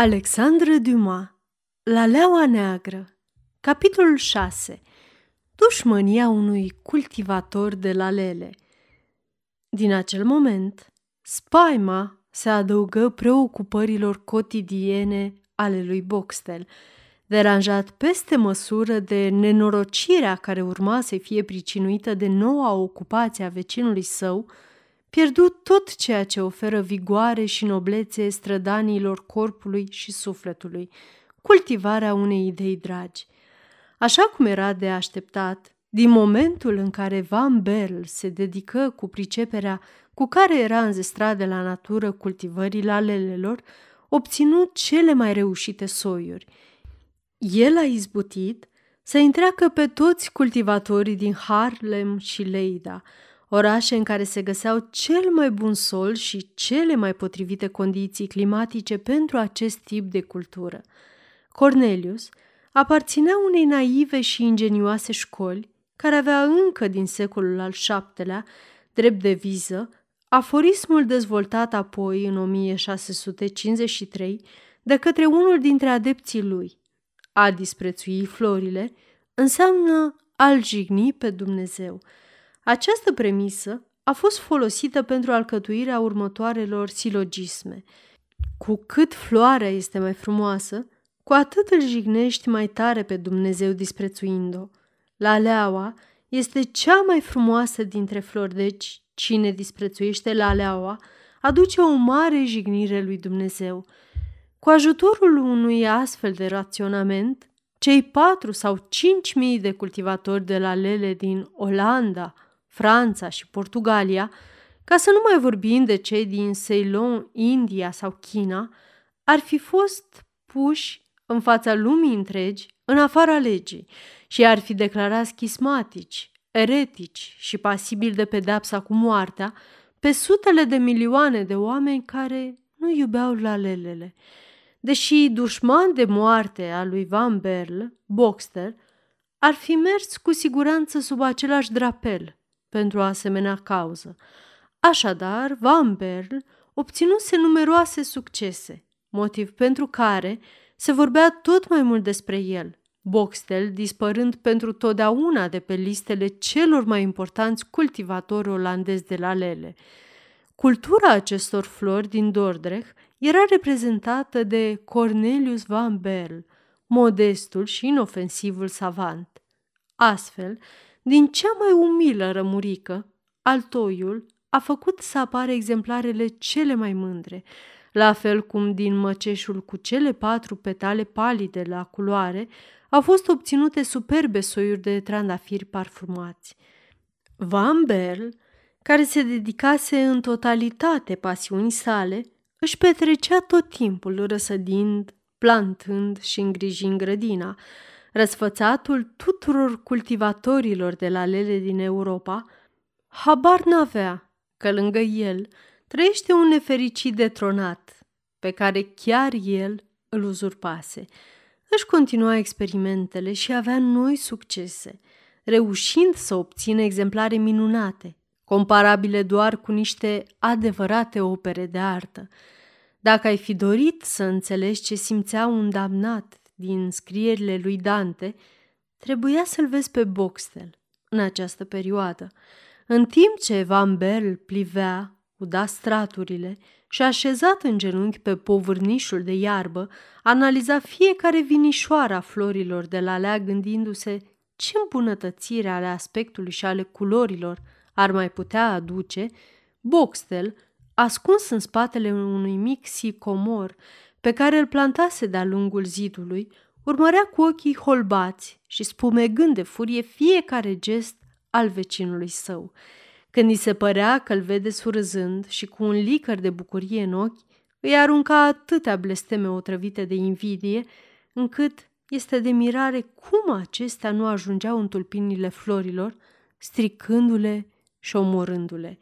Alexandre Dumas La leaua neagră Capitolul 6 Dușmânia unui cultivator de lalele Din acel moment, spaima se adăugă preocupărilor cotidiene ale lui Boxtel, deranjat peste măsură de nenorocirea care urma să fie pricinuită de noua ocupație a vecinului său, pierdut tot ceea ce oferă vigoare și noblețe strădanilor corpului și sufletului, cultivarea unei idei dragi. Așa cum era de așteptat, din momentul în care Van Berl se dedică cu priceperea cu care era înzestrat de la natură cultivării alelelor, obținut cele mai reușite soiuri. El a izbutit să întreacă pe toți cultivatorii din Harlem și Leida, orașe în care se găseau cel mai bun sol și cele mai potrivite condiții climatice pentru acest tip de cultură. Cornelius aparținea unei naive și ingenioase școli care avea încă din secolul al VII-lea, drept de viză, aforismul dezvoltat apoi în 1653 de către unul dintre adepții lui. A disprețui florile înseamnă a-l jigni pe Dumnezeu – această premisă a fost folosită pentru alcătuirea următoarelor silogisme. Cu cât floarea este mai frumoasă, cu atât îl jignești mai tare pe Dumnezeu disprețuind-o. La leaua este cea mai frumoasă dintre flori, deci cine disprețuiește la leaua aduce o mare jignire lui Dumnezeu. Cu ajutorul unui astfel de raționament, cei patru sau cinci mii de cultivatori de la lele din Olanda, Franța și Portugalia, ca să nu mai vorbim de cei din Ceylon, India sau China, ar fi fost puși în fața lumii întregi, în afara legii, și ar fi declarat schismatici, eretici și pasibili de pedepsa cu moartea pe sutele de milioane de oameni care nu iubeau lalelele. Deși dușman de moarte a lui Van Berl, Boxter, ar fi mers cu siguranță sub același drapel pentru o asemenea cauză. Așadar, Van Berl obținuse numeroase succese, motiv pentru care se vorbea tot mai mult despre el, Boxtel dispărând pentru totdeauna de pe listele celor mai importanți cultivatori olandezi de lalele. Cultura acestor flori din Dordrecht era reprezentată de Cornelius van Berl, modestul și inofensivul savant. Astfel, din cea mai umilă rămurică, altoiul a făcut să apară exemplarele cele mai mândre, la fel cum din măceșul cu cele patru petale palide la culoare au fost obținute superbe soiuri de trandafiri parfumați. Van Berl, care se dedicase în totalitate pasiunii sale, își petrecea tot timpul răsădind, plantând și îngrijind grădina, răsfățatul tuturor cultivatorilor de la lele din Europa, habar n-avea că lângă el trăiește un nefericit detronat, pe care chiar el îl uzurpase. Își continua experimentele și avea noi succese, reușind să obțină exemplare minunate, comparabile doar cu niște adevărate opere de artă. Dacă ai fi dorit să înțelegi ce simțea un damnat din scrierile lui Dante, trebuia să-l vezi pe Boxtel în această perioadă. În timp ce Van Berl plivea, uda straturile și așezat în genunchi pe povârnișul de iarbă, analiza fiecare vinișoară a florilor de la lea gândindu-se ce îmbunătățire ale aspectului și ale culorilor ar mai putea aduce, Boxtel, ascuns în spatele unui mic sicomor pe care îl plantase de-a lungul zidului, urmărea cu ochii holbați și spumegând de furie fiecare gest al vecinului său. Când îi se părea că îl vede surâzând și cu un licăr de bucurie în ochi, îi arunca atâtea blesteme otrăvite de invidie, încât este de mirare cum acestea nu ajungeau în tulpinile florilor, stricându-le și omorându-le.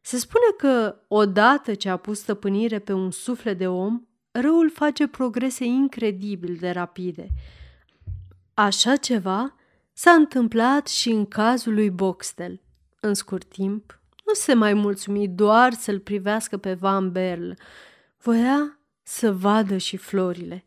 Se spune că, odată ce a pus stăpânire pe un suflet de om, răul face progrese incredibil de rapide. Așa ceva s-a întâmplat și în cazul lui Boxtel. În scurt timp, nu se mai mulțumi doar să-l privească pe Van Berl. Voia să vadă și florile.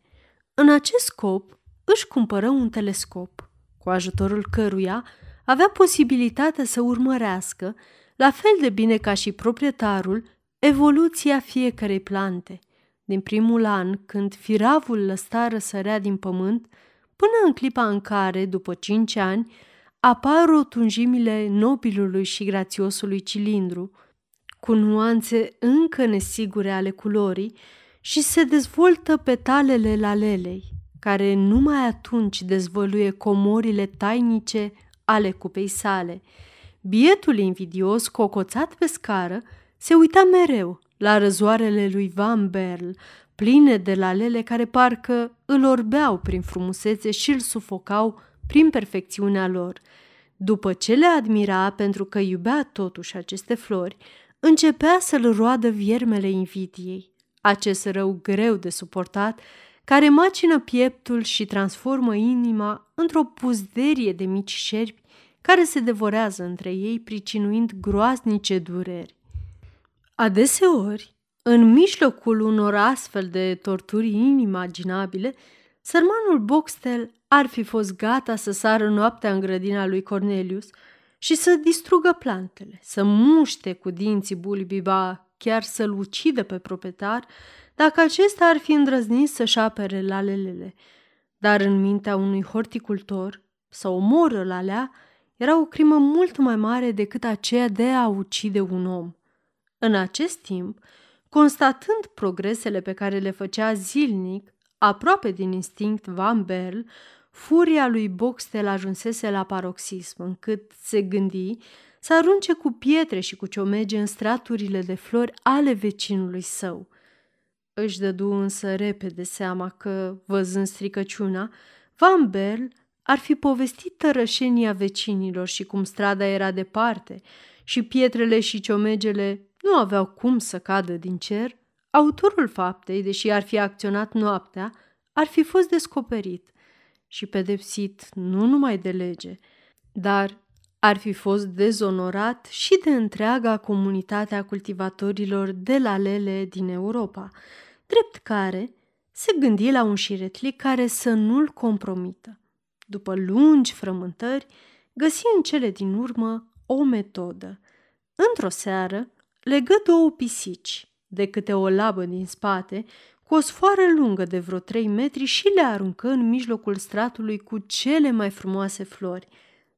În acest scop își cumpără un telescop, cu ajutorul căruia avea posibilitatea să urmărească, la fel de bine ca și proprietarul, evoluția fiecarei plante, din primul an când firavul lăsta răsărea din pământ, până în clipa în care, după cinci ani, apar rotunjimile nobilului și grațiosului cilindru, cu nuanțe încă nesigure ale culorii și se dezvoltă petalele lalelei, care numai atunci dezvăluie comorile tainice ale cupei sale. Bietul invidios, cocoțat pe scară, se uita mereu la răzoarele lui Van Berl, pline de lalele care parcă îl orbeau prin frumusețe și îl sufocau prin perfecțiunea lor. După ce le admira pentru că iubea totuși aceste flori, începea să-l roadă viermele invidiei, acest rău greu de suportat, care macină pieptul și transformă inima într-o puzderie de mici șerpi care se devorează între ei, pricinuind groaznice dureri. Adeseori, în mijlocul unor astfel de torturi inimaginabile, sărmanul Boxtel ar fi fost gata să sară noaptea în grădina lui Cornelius și să distrugă plantele, să muște cu dinții bulbiba, chiar să-l ucidă pe proprietar, dacă acesta ar fi îndrăznit să-și apere lalelele. Dar în mintea unui horticultor, să omoră lalea, era o crimă mult mai mare decât aceea de a ucide un om. În acest timp, constatând progresele pe care le făcea zilnic, aproape din instinct Van Berl, furia lui Boxtel ajunsese la paroxism, încât se gândi să arunce cu pietre și cu ciomege în straturile de flori ale vecinului său. Își dădu însă repede seama că, văzând stricăciuna, Van Berl ar fi povestit tărășenia vecinilor și cum strada era departe și pietrele și ciomegele nu aveau cum să cadă din cer, autorul faptei, deși ar fi acționat noaptea, ar fi fost descoperit și pedepsit nu numai de lege, dar ar fi fost dezonorat și de întreaga comunitate a cultivatorilor de lalele din Europa, drept care se gândi la un șiretlic care să nu-l compromită. După lungi frământări, găsi în cele din urmă o metodă. Într-o seară, legă două pisici, de câte o labă din spate, cu o sfoară lungă de vreo trei metri și le aruncă în mijlocul stratului cu cele mai frumoase flori,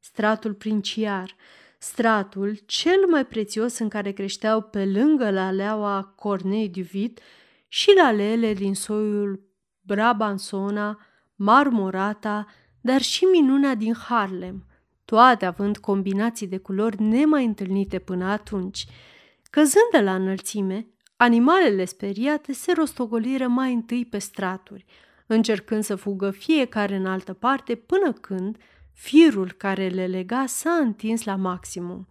stratul princiar, stratul cel mai prețios în care creșteau pe lângă leaua Cornei du Vit și lalele din soiul Brabansona, Marmorata, dar și minunea din Harlem, toate având combinații de culori nemai întâlnite până atunci. Căzând de la înălțime, animalele speriate se rostogoliră mai întâi pe straturi, încercând să fugă fiecare în altă parte până când firul care le lega s-a întins la maximum.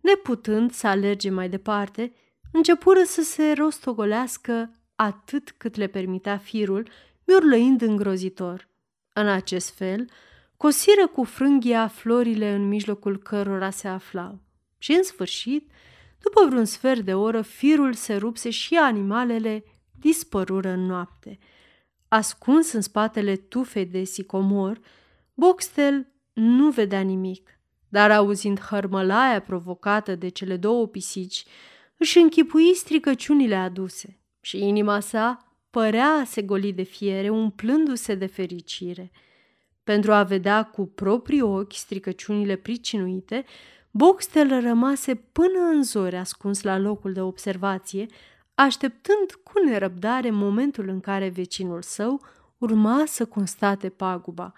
Neputând să alerge mai departe, începură să se rostogolească atât cât le permitea firul, miurlăind îngrozitor. În acest fel, cosiră cu frânghia florile în mijlocul cărora se aflau. Și, în sfârșit, după vreun sfert de oră, firul se rupse și animalele dispărură în noapte. Ascuns în spatele tufei de sicomor, Boxtel nu vedea nimic, dar auzind hărmălaia provocată de cele două pisici, își închipui stricăciunile aduse și inima sa părea a se goli de fiere, umplându-se de fericire. Pentru a vedea cu proprii ochi stricăciunile pricinuite, Boxtel rămase până în zori ascuns la locul de observație, așteptând cu nerăbdare momentul în care vecinul său urma să constate paguba.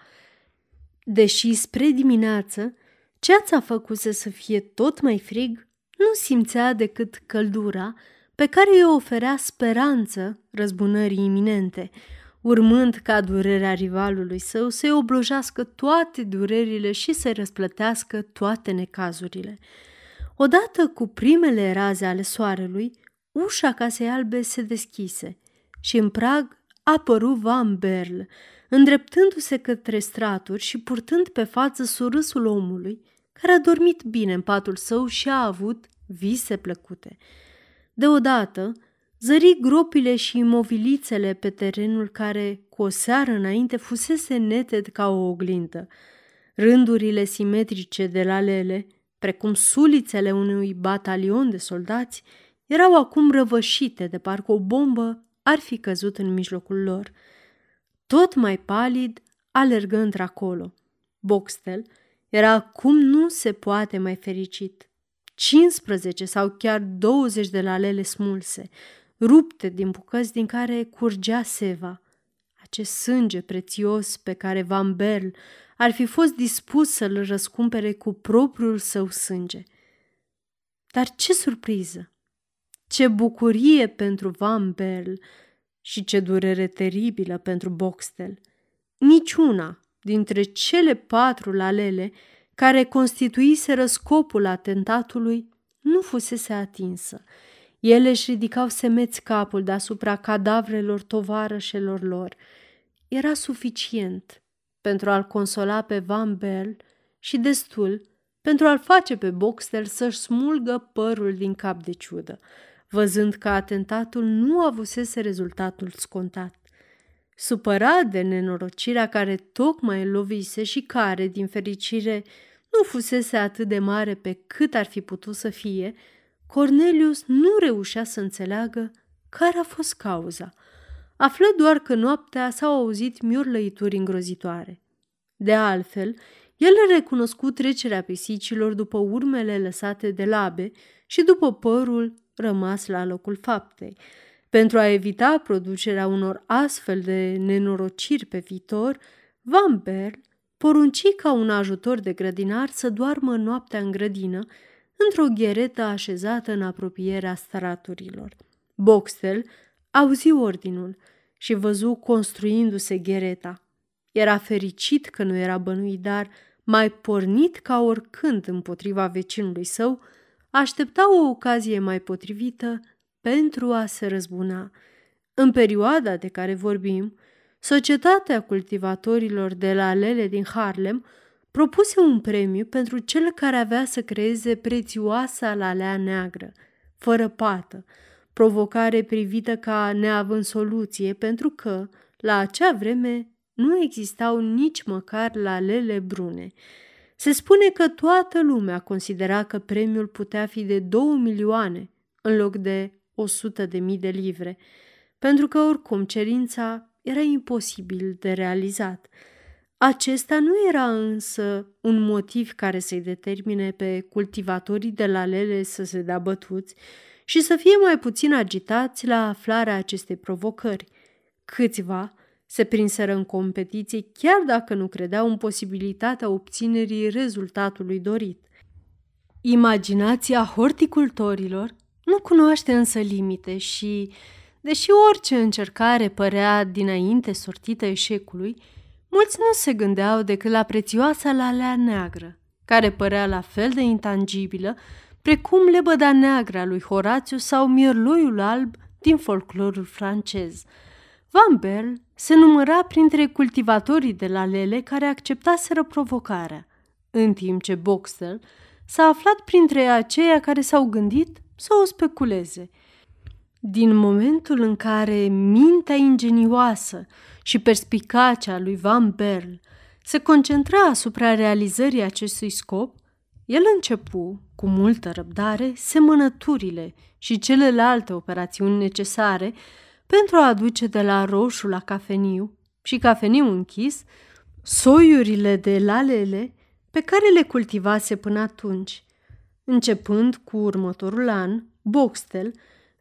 Deși spre dimineață ceața făcuse să fie tot mai frig, nu simțea decât căldura pe care îi oferea speranță răzbunării iminente, urmând ca durerea rivalului său să-i oblojească toate durerile și să răsplătească toate necazurile. Odată cu primele raze ale soarelui, ușa casei albe se deschise și în prag apăru Van Berl, îndreptându-se către straturi și purtând pe față surâsul omului, care a dormit bine în patul său și a avut vise plăcute. Deodată, zări gropile și imobilițele pe terenul care, cu o seară înainte, fusese neted ca o oglindă. Rândurile simetrice de la lele, precum sulițele unui batalion de soldați, erau acum răvășite de parcă o bombă ar fi căzut în mijlocul lor. Tot mai palid, alergă într-acolo. Boxtel era acum nu se poate mai fericit. 15 sau chiar 20 de lalele smulse, rupte din bucăți din care curgea seva. Acest sânge prețios pe care Van Berl ar fi fost dispus să-l răscumpere cu propriul său sânge. Dar ce surpriză! Ce bucurie pentru Van Berl și ce durere teribilă pentru Boxtel! Niciuna dintre cele patru lalele care constituiseră scopul atentatului nu fusese atinsă. Ele își ridicau semeți capul deasupra cadavrelor tovarășelor lor. Era suficient pentru a-l consola pe Van Bell și destul pentru a-l face pe Boxtel să-și smulgă părul din cap de ciudă, văzând că atentatul nu avusese rezultatul scontat. Supărat de nenorocirea care tocmai îl lovise și care, din fericire, nu fusese atât de mare pe cât ar fi putut să fie, Cornelius nu reușea să înțeleagă care a fost cauza. Află doar că noaptea s-au auzit miorlăituri îngrozitoare. De altfel, el a recunoscut trecerea pisicilor după urmele lăsate de labe și după părul rămas la locul faptei. Pentru a evita producerea unor astfel de nenorociri pe viitor, Van Berl porunci ca un ajutor de grădinar să doarmă noaptea în grădină, într-o gheretă așezată în apropierea straturilor. Boxtel auzi ordinul și văzu construindu-se ghereta. Era fericit că nu era bănuit, dar, mai pornit ca oricând împotriva vecinului său, aștepta o ocazie mai potrivită pentru a se răzbuna. În perioada de care vorbim, Societatea cultivatorilor de la Lele din Harlem propuse un premiu pentru cel care avea să creeze prețioasa lalea neagră, fără pată, provocare privită ca neavând soluție pentru că, la acea vreme, nu existau nici măcar lalele brune. Se spune că toată lumea considera că premiul putea fi de două milioane în loc de o sută de mii de livre, pentru că oricum cerința era imposibil de realizat. Acesta nu era însă un motiv care să-i determine pe cultivatorii de la lele să se dea bătuți și să fie mai puțin agitați la aflarea acestei provocări. Câțiva se prinseră în competiție chiar dacă nu credeau în posibilitatea obținerii rezultatului dorit. Imaginația horticultorilor nu cunoaște însă limite și Deși orice încercare părea dinainte sortită eșecului, mulți nu se gândeau decât la prețioasa lalea neagră, care părea la fel de intangibilă precum lebăda neagră a lui Horațiu sau mirloiul alb din folclorul francez. Van Berl se număra printre cultivatorii de la lele care acceptaseră provocarea, în timp ce Boxtel s-a aflat printre aceia care s-au gândit să o speculeze – din momentul în care mintea ingenioasă și perspicacea lui Van Berl se concentra asupra realizării acestui scop, el începu, cu multă răbdare, semănăturile și celelalte operațiuni necesare pentru a aduce de la roșu la cafeniu și cafeniu închis soiurile de lalele pe care le cultivase până atunci. Începând cu următorul an, Boxtel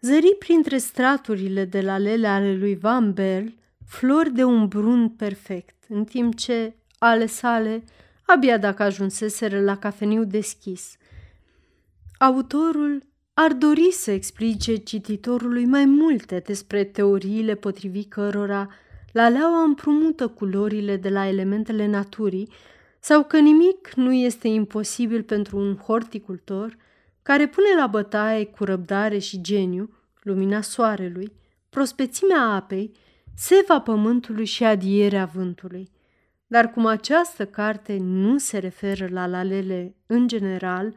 zări printre straturile de la lele ale lui Van Berl flori de un brun perfect, în timp ce ale sale abia dacă ajunseseră la cafeniu deschis. Autorul ar dori să explice cititorului mai multe despre teoriile potrivit cărora laleaua împrumută culorile de la elementele naturii sau că nimic nu este imposibil pentru un horticultor care pune la bătaie cu răbdare și geniu lumina soarelui, prospețimea apei, seva pământului și adierea vântului. Dar cum această carte nu se referă la lalele în general,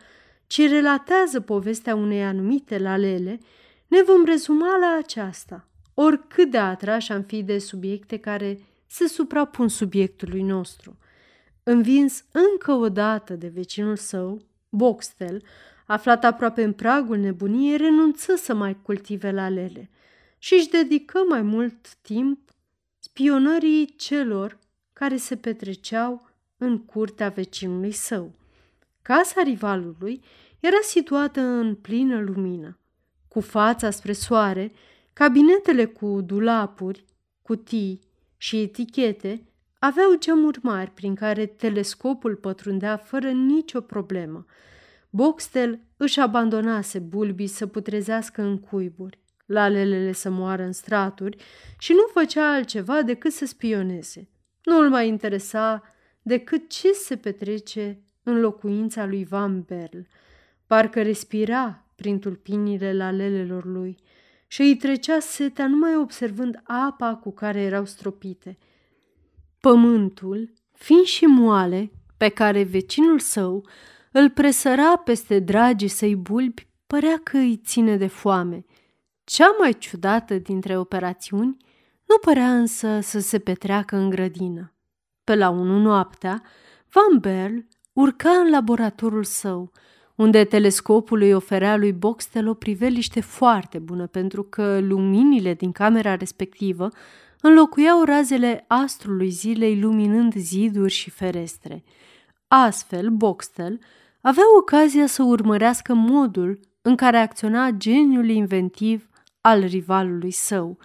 ci relatează povestea unei anumite lalele, ne vom rezuma la aceasta, oricât de atrași am fi de subiecte care se suprapun subiectului nostru. Învins încă o dată de vecinul său, Boxtel, aflat aproape în pragul nebuniei, renunță să mai cultive lalele și își dedică mai mult timp spionării celor care se petreceau în curtea vecinului său. Casa rivalului era situată în plină lumină. Cu fața spre soare, cabinetele cu dulapuri, cutii și etichete aveau geamuri mari prin care telescopul pătrundea fără nicio problemă. Boxtel își abandonase bulbii să putrezească în cuiburi, lalelele să moară în straturi și nu făcea altceva decât să spioneze. Nu îl mai interesa decât ce se petrece în locuința lui Van Berl. Parcă respira prin tulpinile lalelelor lui și îi trecea setea numai observând apa cu care erau stropite. Pământul, fin și moale, pe care vecinul său îl presăra peste dragii săi bulbi, părea că îi ține de foame. Cea mai ciudată dintre operațiuni nu părea însă să se petreacă în grădină. Pe la unu noaptea, Van Berl urca în laboratorul său, unde telescopul îi oferea lui Boxtel o priveliște foarte bună pentru că luminile din camera respectivă înlocuiau razele astrului zilei luminând ziduri și ferestre. Astfel, Boxtel avea ocazia să urmărească modul în care acționa geniul inventiv al rivalului său.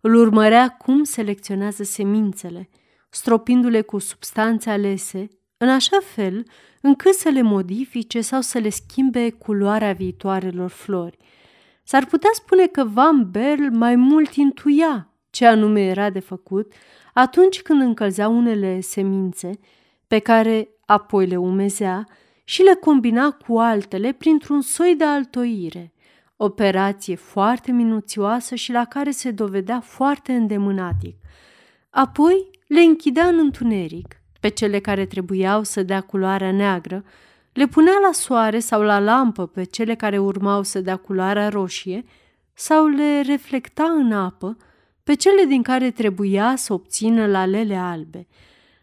Îl urmărea cum selecționează semințele, stropindu-le cu substanțe alese, în așa fel încât să le modifice sau să le schimbe culoarea viitoarelor flori. S-ar putea spune că Van Berl mai mult intuia ce anume era de făcut atunci când încălzea unele semințe, pe care apoi le umezea și le combina cu altele printr-un soi de altoire, operație foarte minuțioasă și la care se dovedea foarte îndemânatic. Apoi le închidea în întuneric, pe cele care trebuiau să dea culoarea neagră, le punea la soare sau la lampă pe cele care urmau să dea culoarea roșie sau le reflecta în apă pe cele din care trebuia să obțină lalele albe.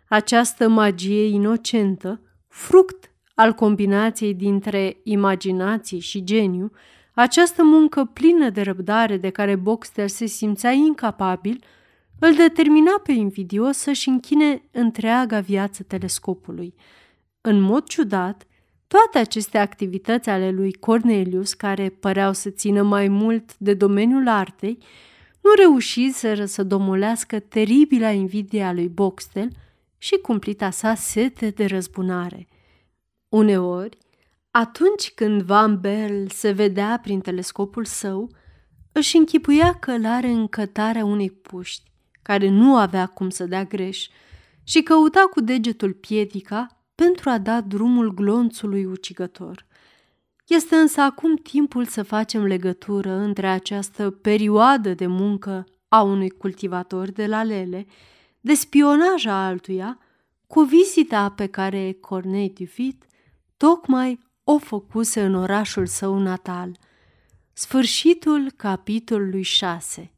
Această magie inocentă, fruct al combinației dintre imaginație și geniu, această muncă plină de răbdare de care Boxter se simțea incapabil, îl determina pe invidios să-și închine întreaga viață telescopului. În mod ciudat, toate aceste activități ale lui Cornelius, care păreau să țină mai mult de domeniul artei, nu reușiseră să domolească teribila invidia lui Boxtel și cumplita sa sete de răzbunare. Uneori, atunci când Van Berl se vedea prin telescopul său, își închipuia călare în cătarea unei puști, care nu avea cum să dea greș, și căuta cu degetul piedica pentru a da drumul glonțului ucigător. Este însă acum timpul să facem legătură între această perioadă de muncă a unui cultivator de lalele, de spionaj a altuia, cu vizita pe care Cornei Dufit tocmai o făcuse în orașul său natal. Sfârșitul capitolului 6